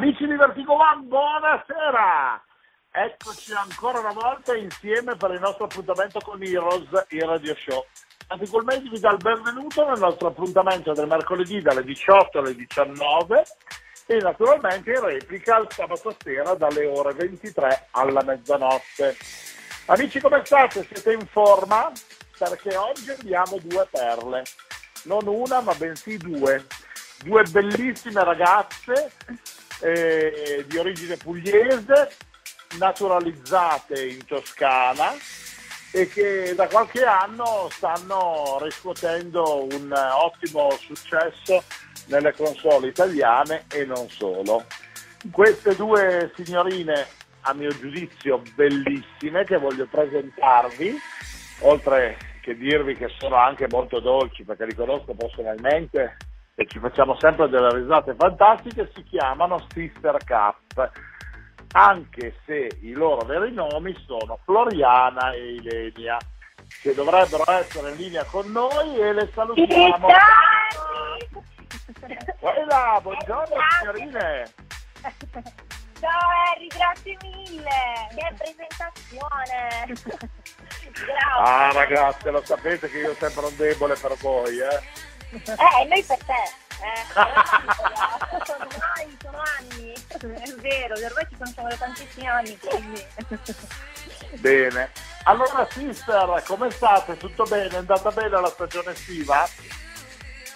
Amici di Vertigo One, buonasera! Eccoci ancora una volta insieme per il nostro appuntamento con Heroes, il radio show. Particolarmente vi dà il benvenuto nel nostro appuntamento del mercoledì dalle 18 alle 19 e naturalmente in replica il sabato sera dalle ore 23 alla mezzanotte. Amici come state? Siete in forma? Perché oggi abbiamo due perle, non una ma bensì due, due bellissime ragazze eh, di origine pugliese, naturalizzate in Toscana e che da qualche anno stanno riscuotendo un ottimo successo nelle console italiane e non solo. Queste due signorine, a mio giudizio, bellissime, che voglio presentarvi, oltre che dirvi che sono anche molto dolci, perché li conosco personalmente e ci facciamo sempre delle risate fantastiche, si chiamano Sister Cup, anche se i loro veri nomi sono Floriana e Ilenia, che dovrebbero essere in linea con noi e le salutiamo. Quella, buongiorno signorine. Ciao Harry, grazie mille. Che presentazione. Grazie. Ah ragazze, lo sapete che io sono sempre un debole per voi, eh? Eh, noi per te. Eh, sono anni, sono anni. È vero, ormai ci conosciamo da tantissimi anni, quindi. Bene. Allora sister, come state? Tutto bene? È andata bene la stagione estiva?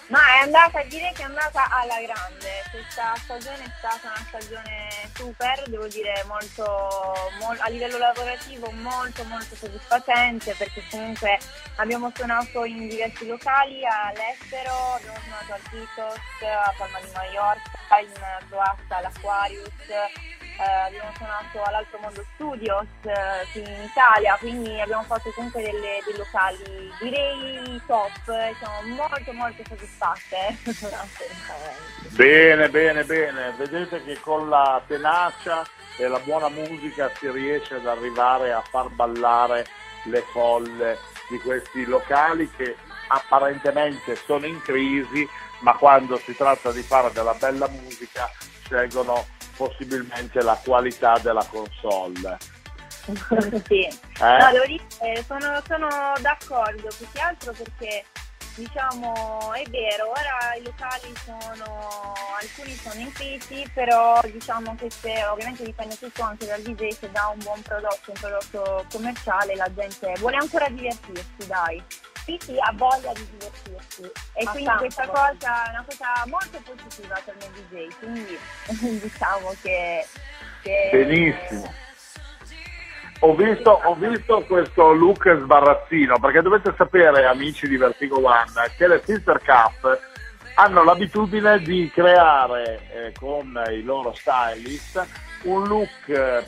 Ma è andata, direi che è andata alla grande. Questa stagione è stata una stagione super, devo dire molto, mol- a livello lavorativo molto molto soddisfacente perché comunque abbiamo suonato in diversi locali all'estero, abbiamo suonato al Titos, a Palma di Mallorca, in Croazia all'Aquarius, eh, abbiamo suonato all'Altro Mondo Studios eh, qui in Italia, quindi abbiamo fatto comunque delle, dei locali direi top, siamo molto molto soddisfatte. Bene, bene, bene. Vedete che con la tenacia e la buona musica si riesce ad arrivare a far ballare le folle di questi locali che apparentemente sono in crisi, ma quando si tratta di fare della bella musica scelgono possibilmente la qualità della console. sì, Eh? no, devo dire, eh, sono, sono d'accordo, più che altro perché diciamo è vero, ora i locali sono, alcuni sono in crisi, però diciamo che se ovviamente dipende tutto anche dal DJ, se dà un buon prodotto, un prodotto commerciale, la gente vuole ancora divertirsi, dai. Sì, sì, ha voglia di divertirsi. E Ha quindi tanta questa cosa è una cosa molto positiva per noi DJ, quindi diciamo che... che- Benissimo. Ho visto, ho visto questo look sbarazzino, perché dovete sapere, amici di Vertigo One, che le Sister Cup hanno l'abitudine di creare eh, con i loro stylist un look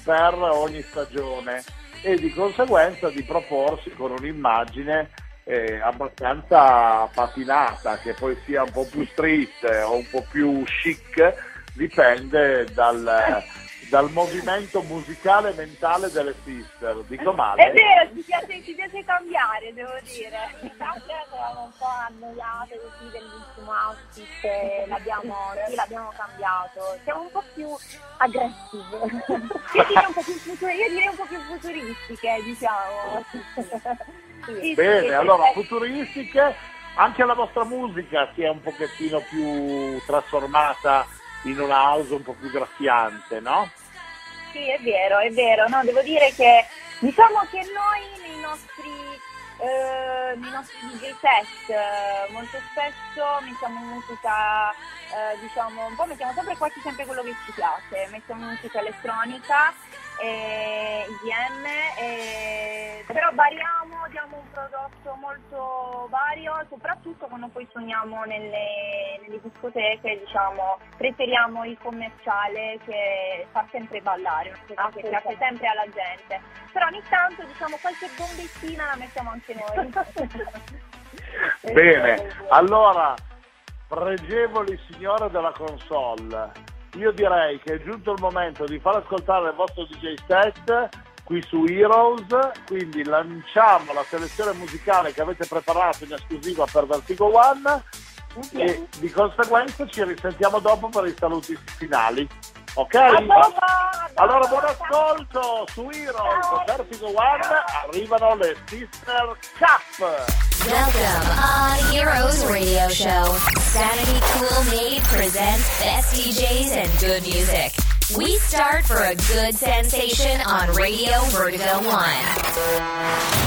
per ogni stagione e di conseguenza di proporsi con un'immagine eh, abbastanza patinata, che poi sia un po' più street o un po' più chic, dipende dal, dal movimento musicale e mentale delle sister. Dico È male? vero, ci piace, ci piace cambiare, devo dire. Anche eravamo un po' annoiate così dell'ultimo outfit, e l'abbiamo, sì, l'abbiamo cambiato. Siamo un po' più aggressive. Io direi un po' più futuristiche, diciamo. Sì, Bene, sì, allora futuristiche, anche la vostra musica si è un pochettino più trasformata in una house un po' più graffiante, no? Sì, è vero, è vero. No, devo dire che diciamo che noi nei nostri, eh, nei nostri DJ set eh, molto spesso mettiamo musica, eh, diciamo, un po' mettiamo sempre quasi sempre quello che ci piace, mettiamo musica elettronica, eh, IDM, eh, però variamo, prodotto molto vario, soprattutto quando poi suoniamo nelle, nelle discoteche, diciamo, preferiamo il commerciale che fa sempre ballare, una che piace sempre alla gente. Però ogni tanto diciamo qualche bombettina la mettiamo anche noi. Bene, allora, pregevoli signore della console, io direi che è giunto il momento di far ascoltare il vostro DJ set qui su Heroes, quindi lanciamo la selezione musicale che avete preparato in esclusiva per Vertigo One okay. e di conseguenza ci risentiamo dopo per i saluti finali. Ok? Allora buon ascolto su Heroes, Vertigo One, arrivano le Sister Cup! Welcome on Heroes Radio Show. Sanity Cool Made presents best DJs and good music. We start for a good sensation on Radio Vertigo 1.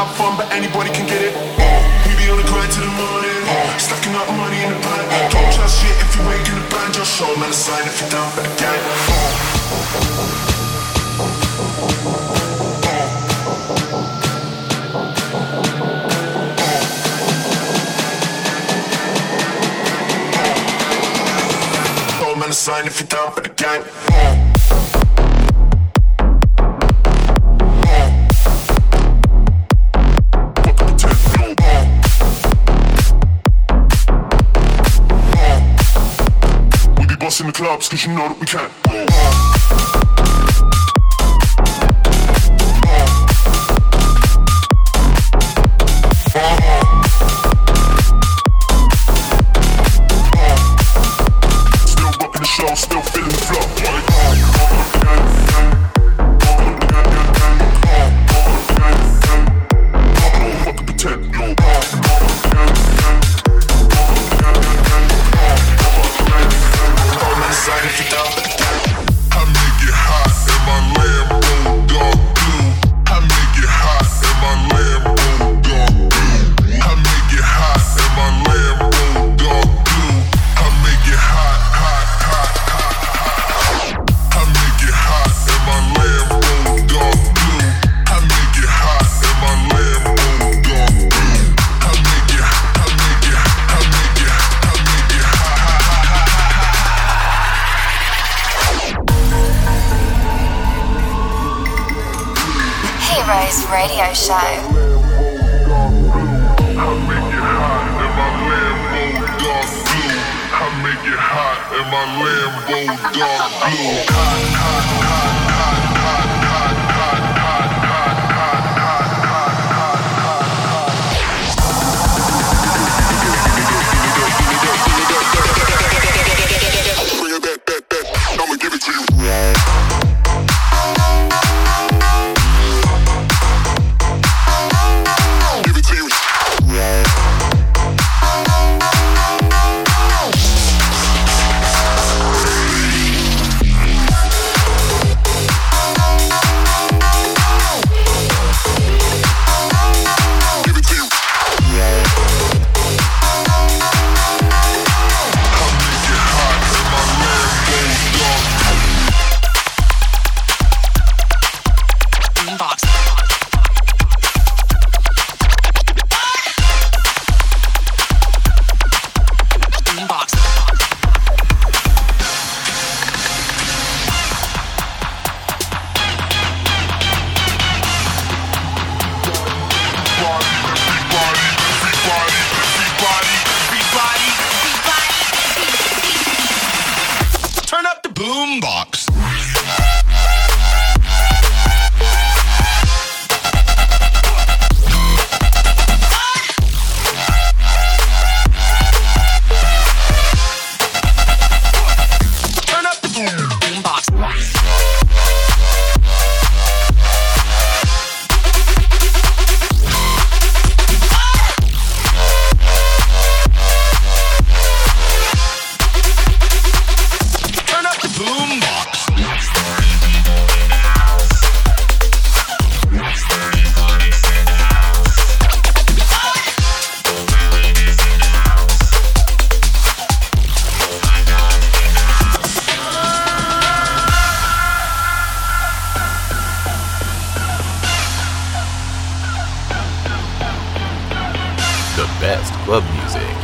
have fun, but anybody can. Nation on the return. make it hot in my Lambo dark blue. Hot, hot, hot. best club music.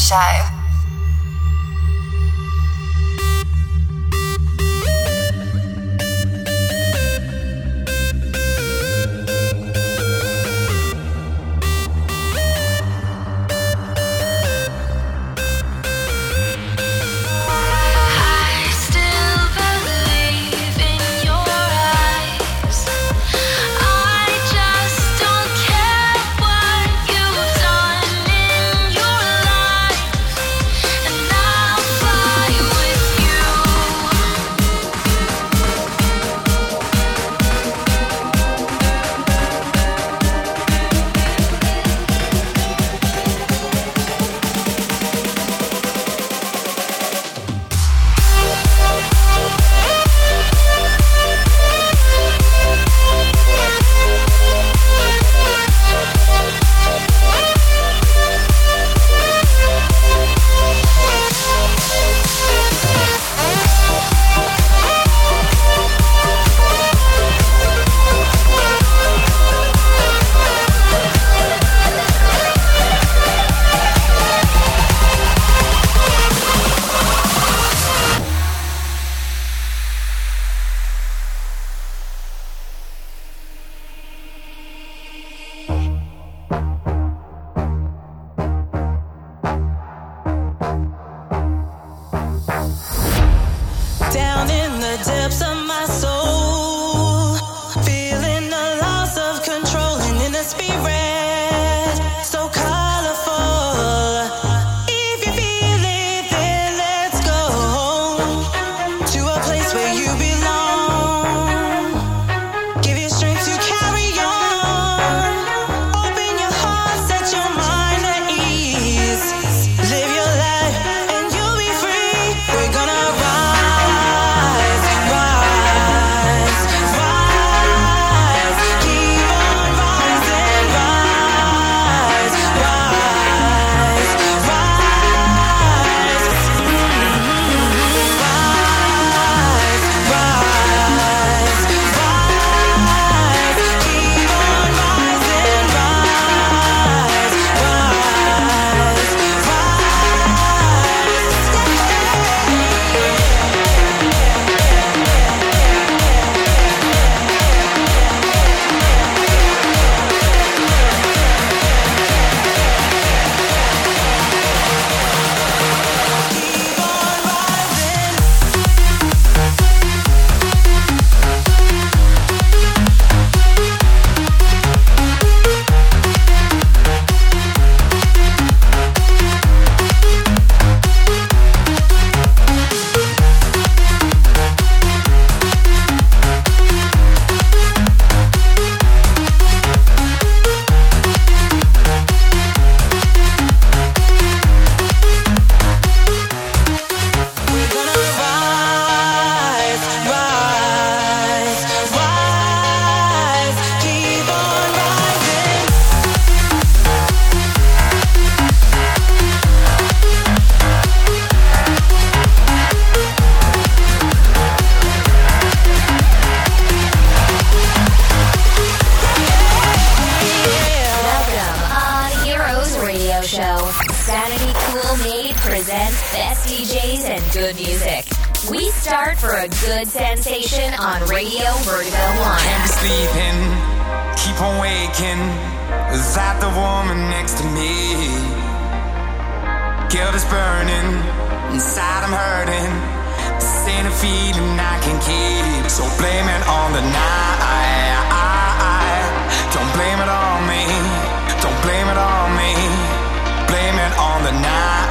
Show. Can't be sleeping, keep on waking. Is that the woman next to me? Guilt is burning, inside I'm hurting. This ain't a feeling I can keep. So blame it on the night. Don't blame it on me. Don't blame it on me. Blame it on the night.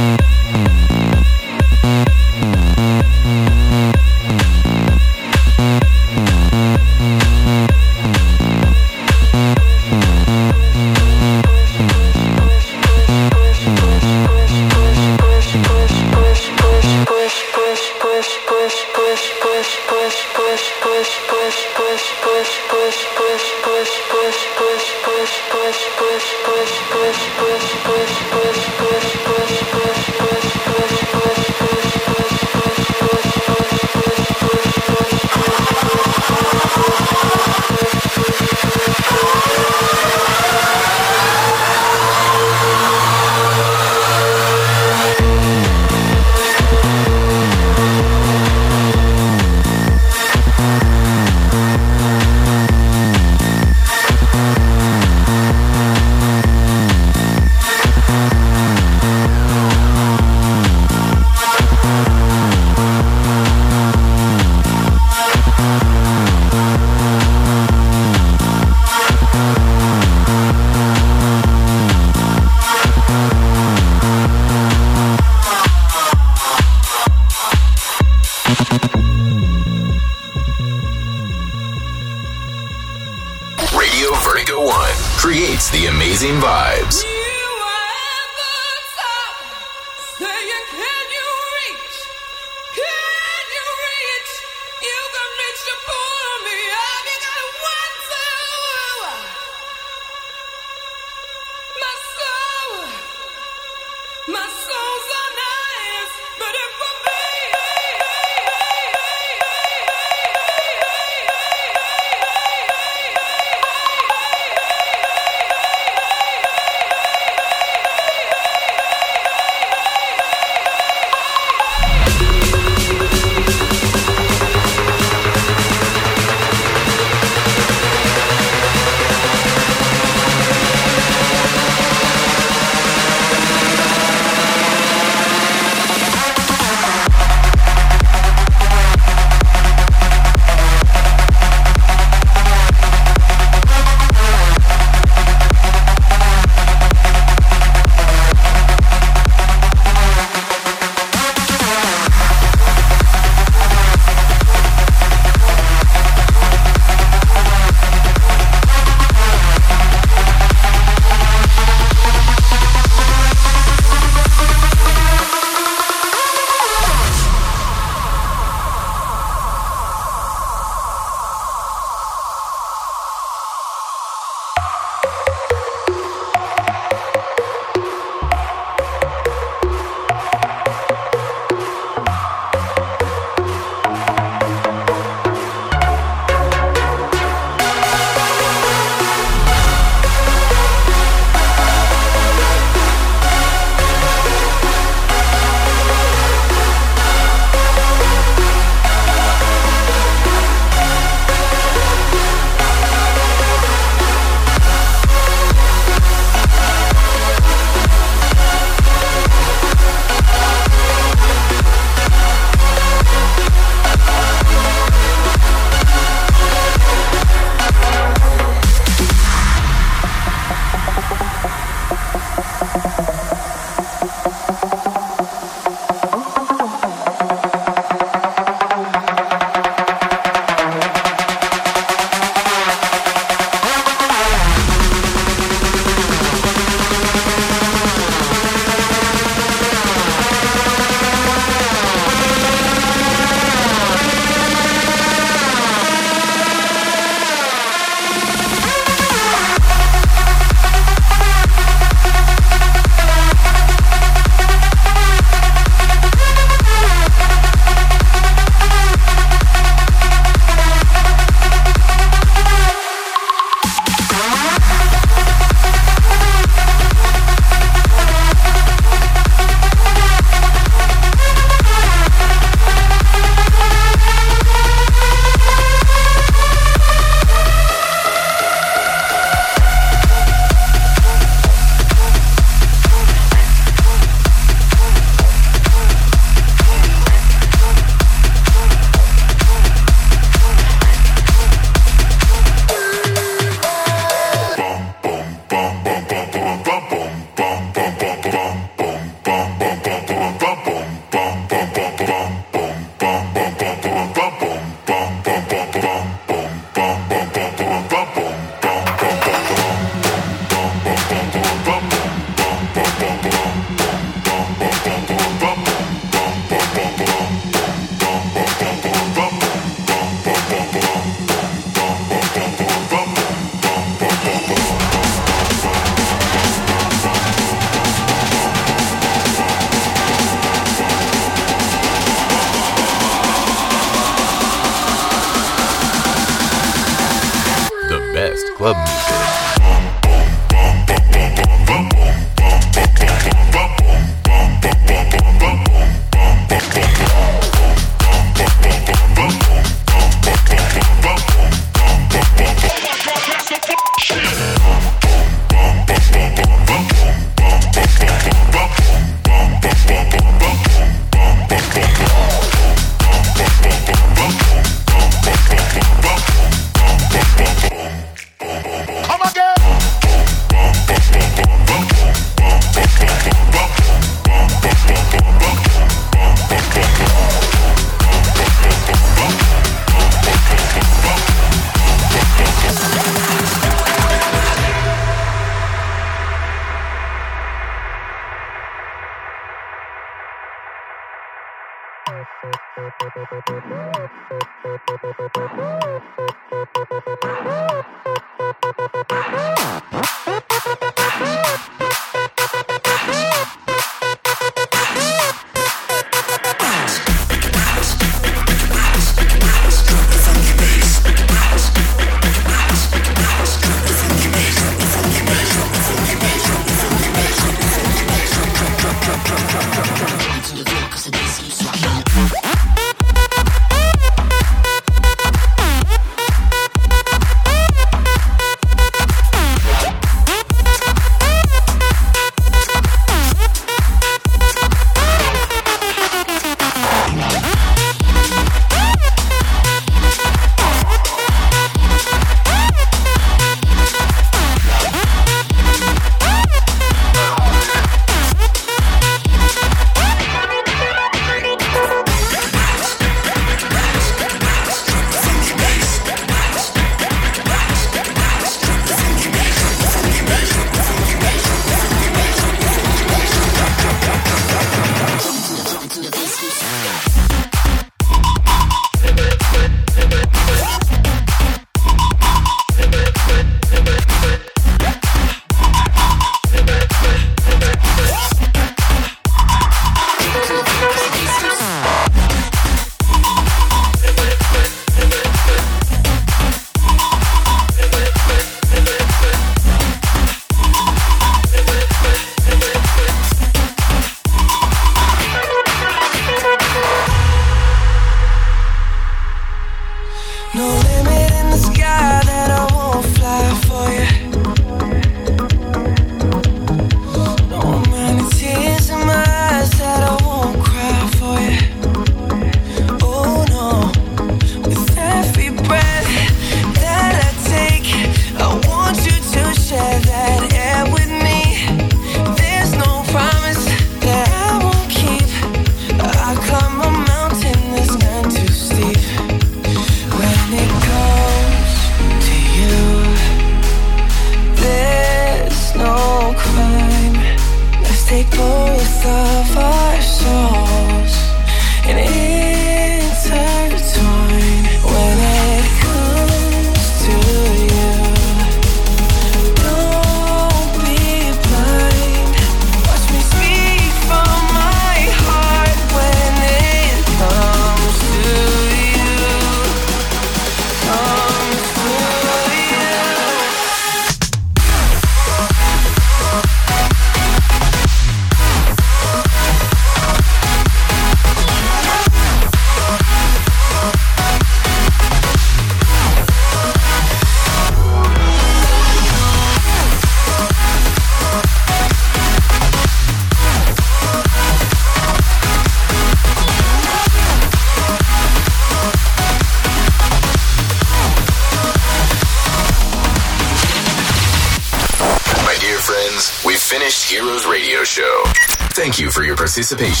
participation.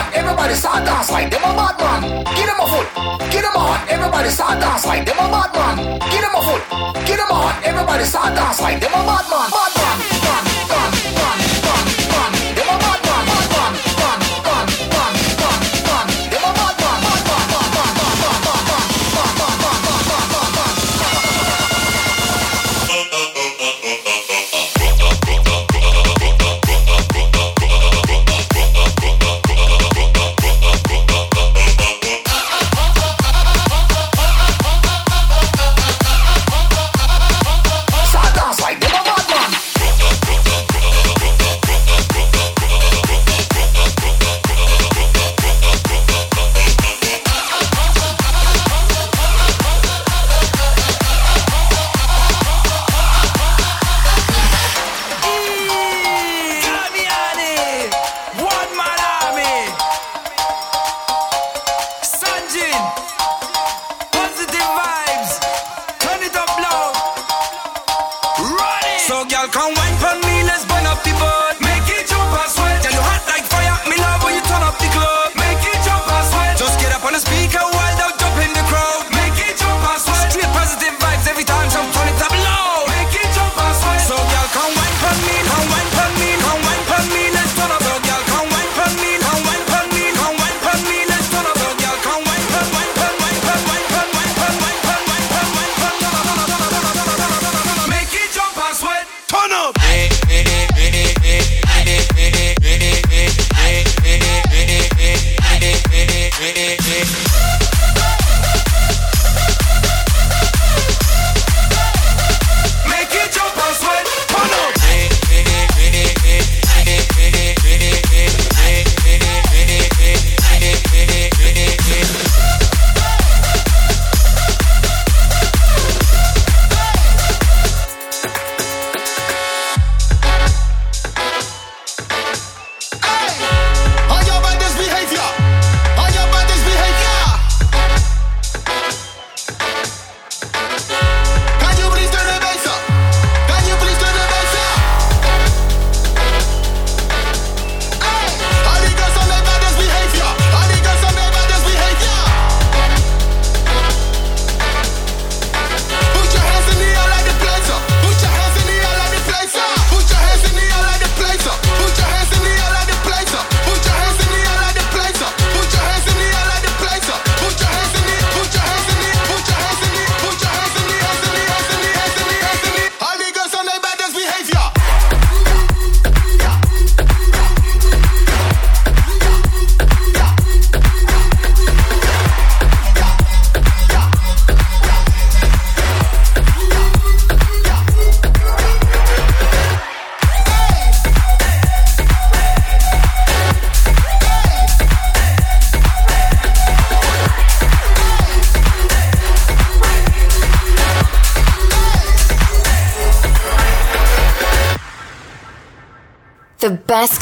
heart, everybody start dance like them a bad man. Give them a foot, give them a heart, everybody start dance like them a bad man. Give them a foot, give them a heart, everybody start dance like them a bad man. Bad man, man.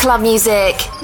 club music.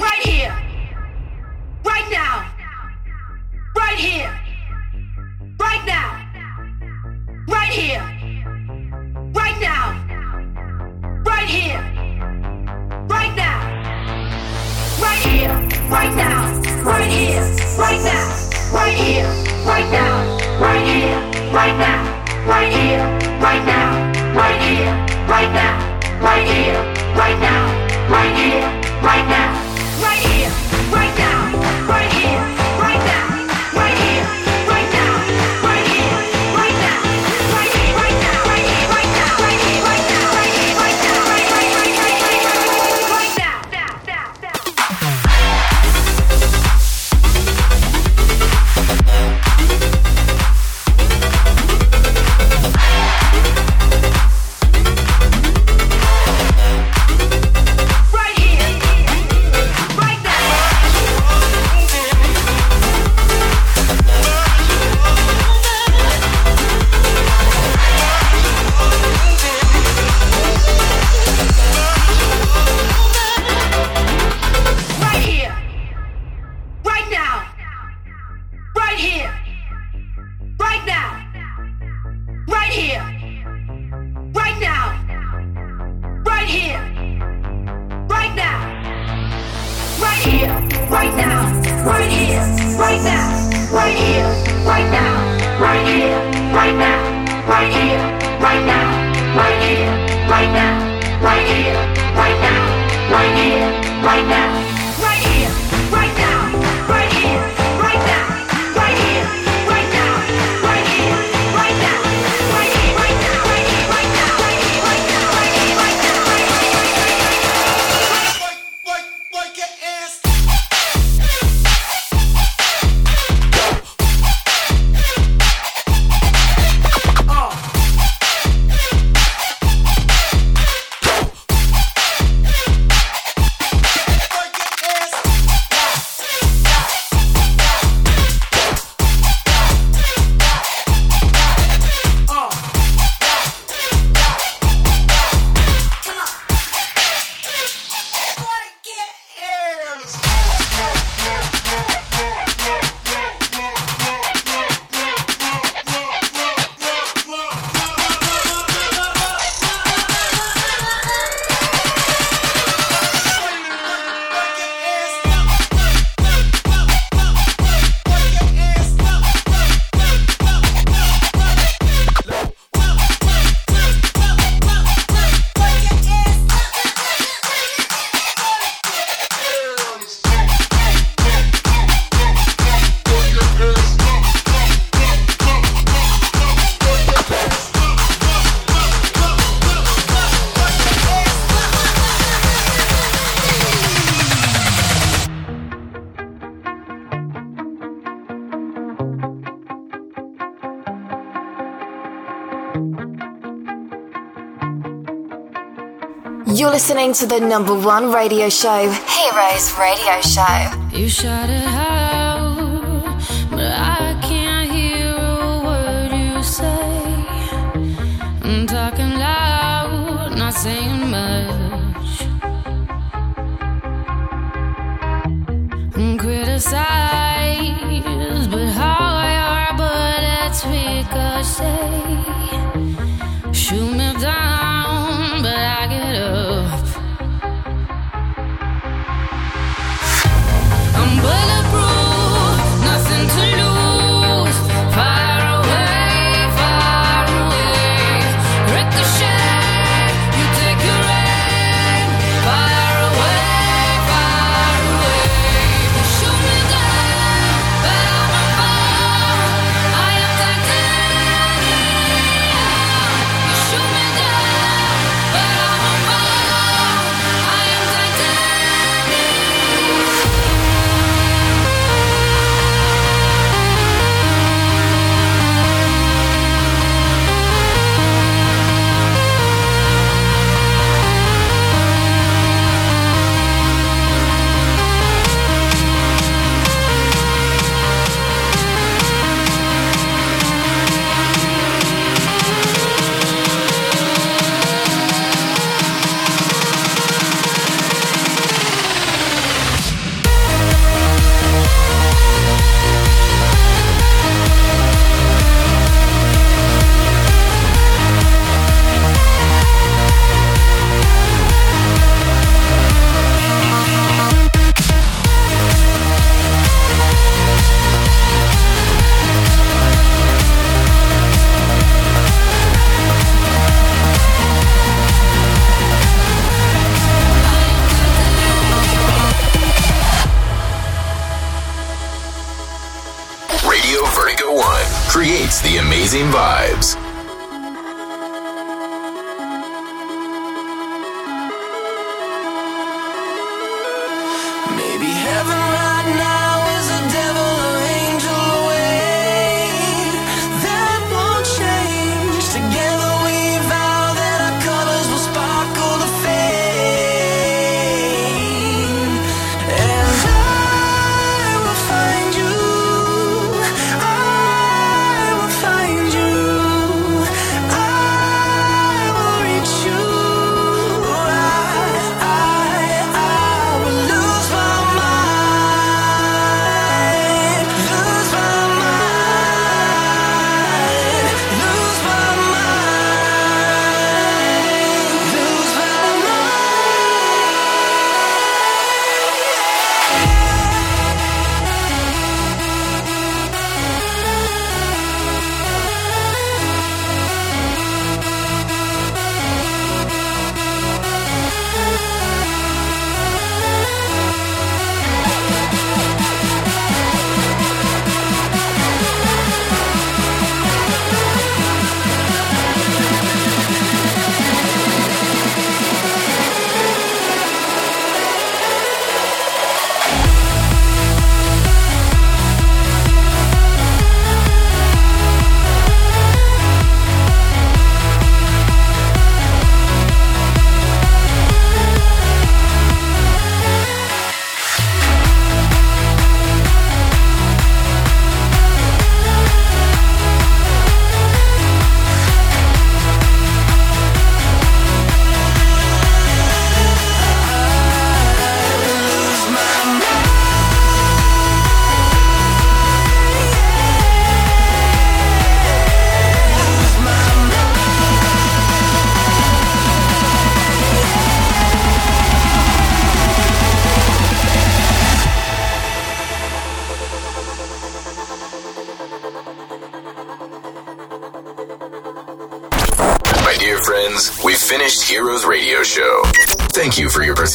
listening to the number one radio show, Heroes Radio Show.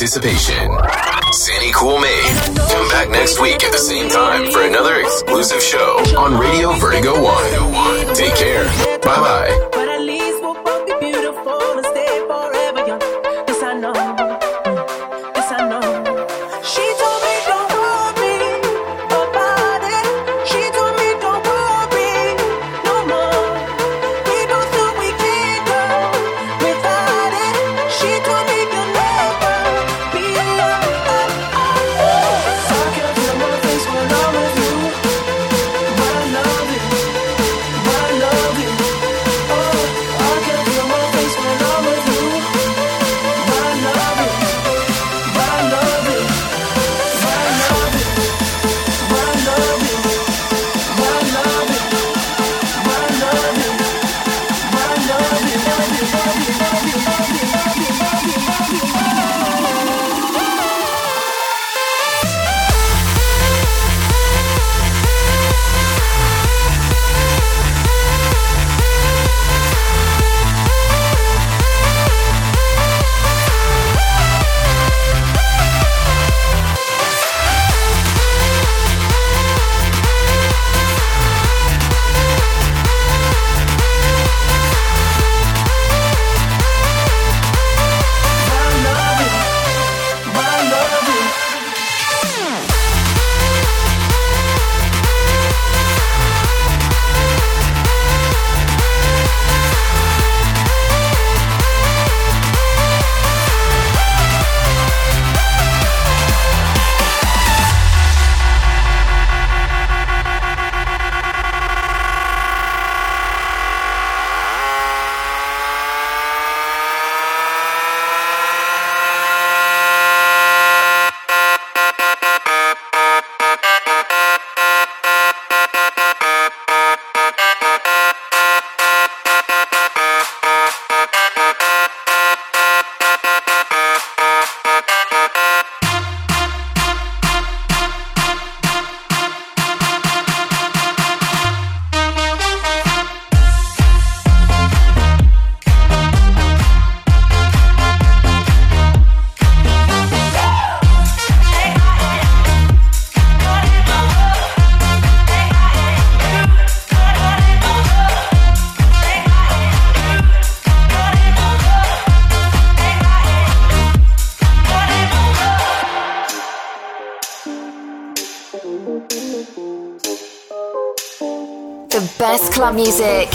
Participation. Music.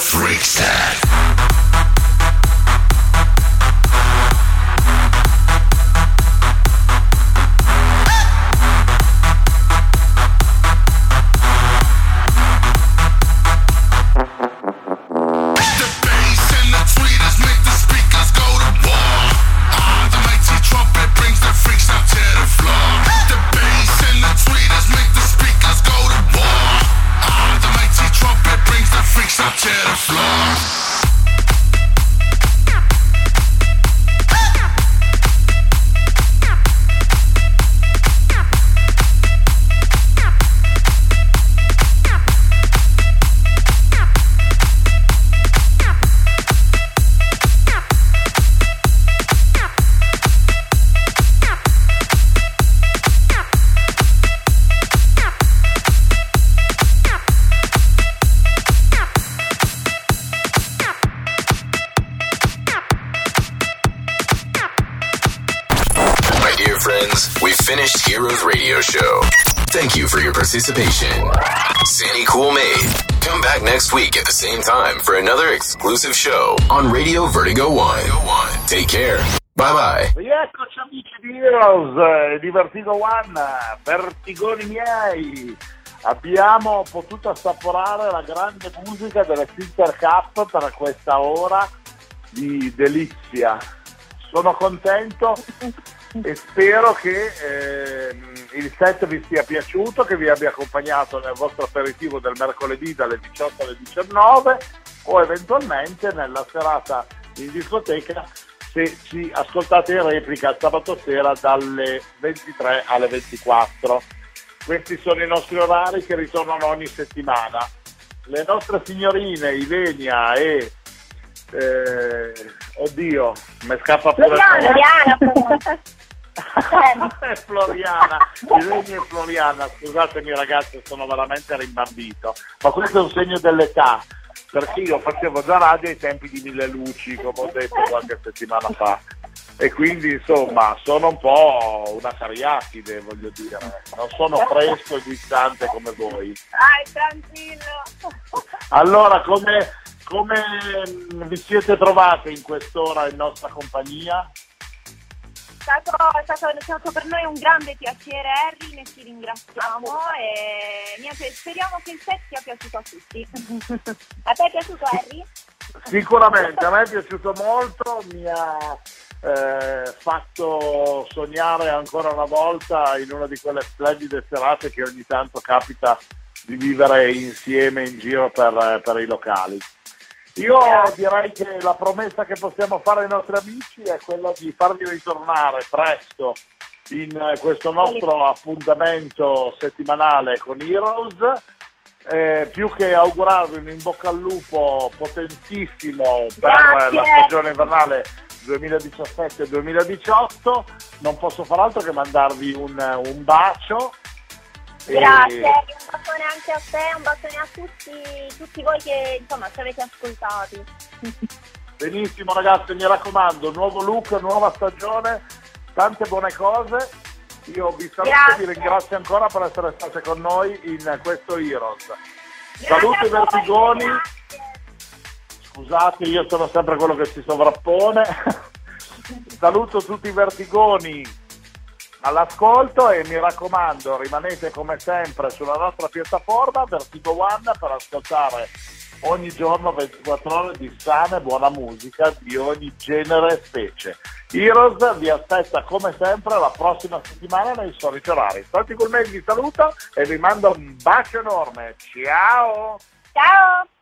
Freak Stack. Exclusive show on Radio Vertigo One. Take care. Bye bye. Rieccoci amici di Heroes eh, di Vertigo One, vertigoni miei. Abbiamo potuto assaporare la grande musica delle Filter Cup per questa ora di delizia. Sono contento e spero che ehm, il set vi sia piaciuto, che vi abbia accompagnato nel vostro aperitivo del mercoledì dalle 18 alle 19 o eventualmente nella serata in discoteca se ci ascoltate in replica sabato sera dalle 23 alle 24. Questi sono i nostri orari che ritornano ogni settimana. Le nostre signorine Ilenia e eh, oddio, mi scappa pure Floriana, è Floriana, Ilenia e Floriana, scusatemi ragazzi, sono veramente rimbambito, ma questo è un segno dell'età, perché io facevo già radio ai tempi di Mille Luci, come ho detto qualche settimana fa, e quindi insomma sono un po' una cariatide, voglio dire, non sono fresco e distante come voi. Dai, tranquillo. Allora, come, come vi siete trovate in quest'ora in nostra compagnia? Stato, è, stato, è stato per noi un grande piacere Harry, ne ci ringraziamo e niente, speriamo che il set sia piaciuto a tutti. A te è piaciuto Harry? Sicuramente, a me è piaciuto molto, mi ha eh, fatto sognare ancora una volta in una di quelle splendide serate che ogni tanto capita di vivere insieme in giro per, per i locali. Io direi che la promessa che possiamo fare ai nostri amici è quella di farvi ritornare presto in eh, questo nostro appuntamento settimanale con Heroes. Eh, più che augurarvi un in bocca al lupo potentissimo per Grazie. la stagione invernale 2017-2018, non posso far altro che mandarvi un, un bacio. Grazie, un bacione anche a te, un bacione a tutti, tutti voi che insomma ci avete ascoltati. Benissimo ragazzi, mi raccomando, nuovo look, nuova stagione, tante buone cose. Io vi saluto e vi ringrazio ancora per essere state con noi in questo Heroes. Saluti Vertigoni. Scusate, io sono sempre quello che si sovrappone. Saluto tutti i Vertigoni all'ascolto e mi raccomando, rimanete come sempre sulla nostra piattaforma Vertigo One per ascoltare ogni giorno 24 ore di sana e buona musica di ogni genere e specie. Heroes vi aspetta come sempre la prossima settimana nei soliti orari. Santi Gulmei vi saluto e vi mando un bacio enorme. Ciao! Ciao!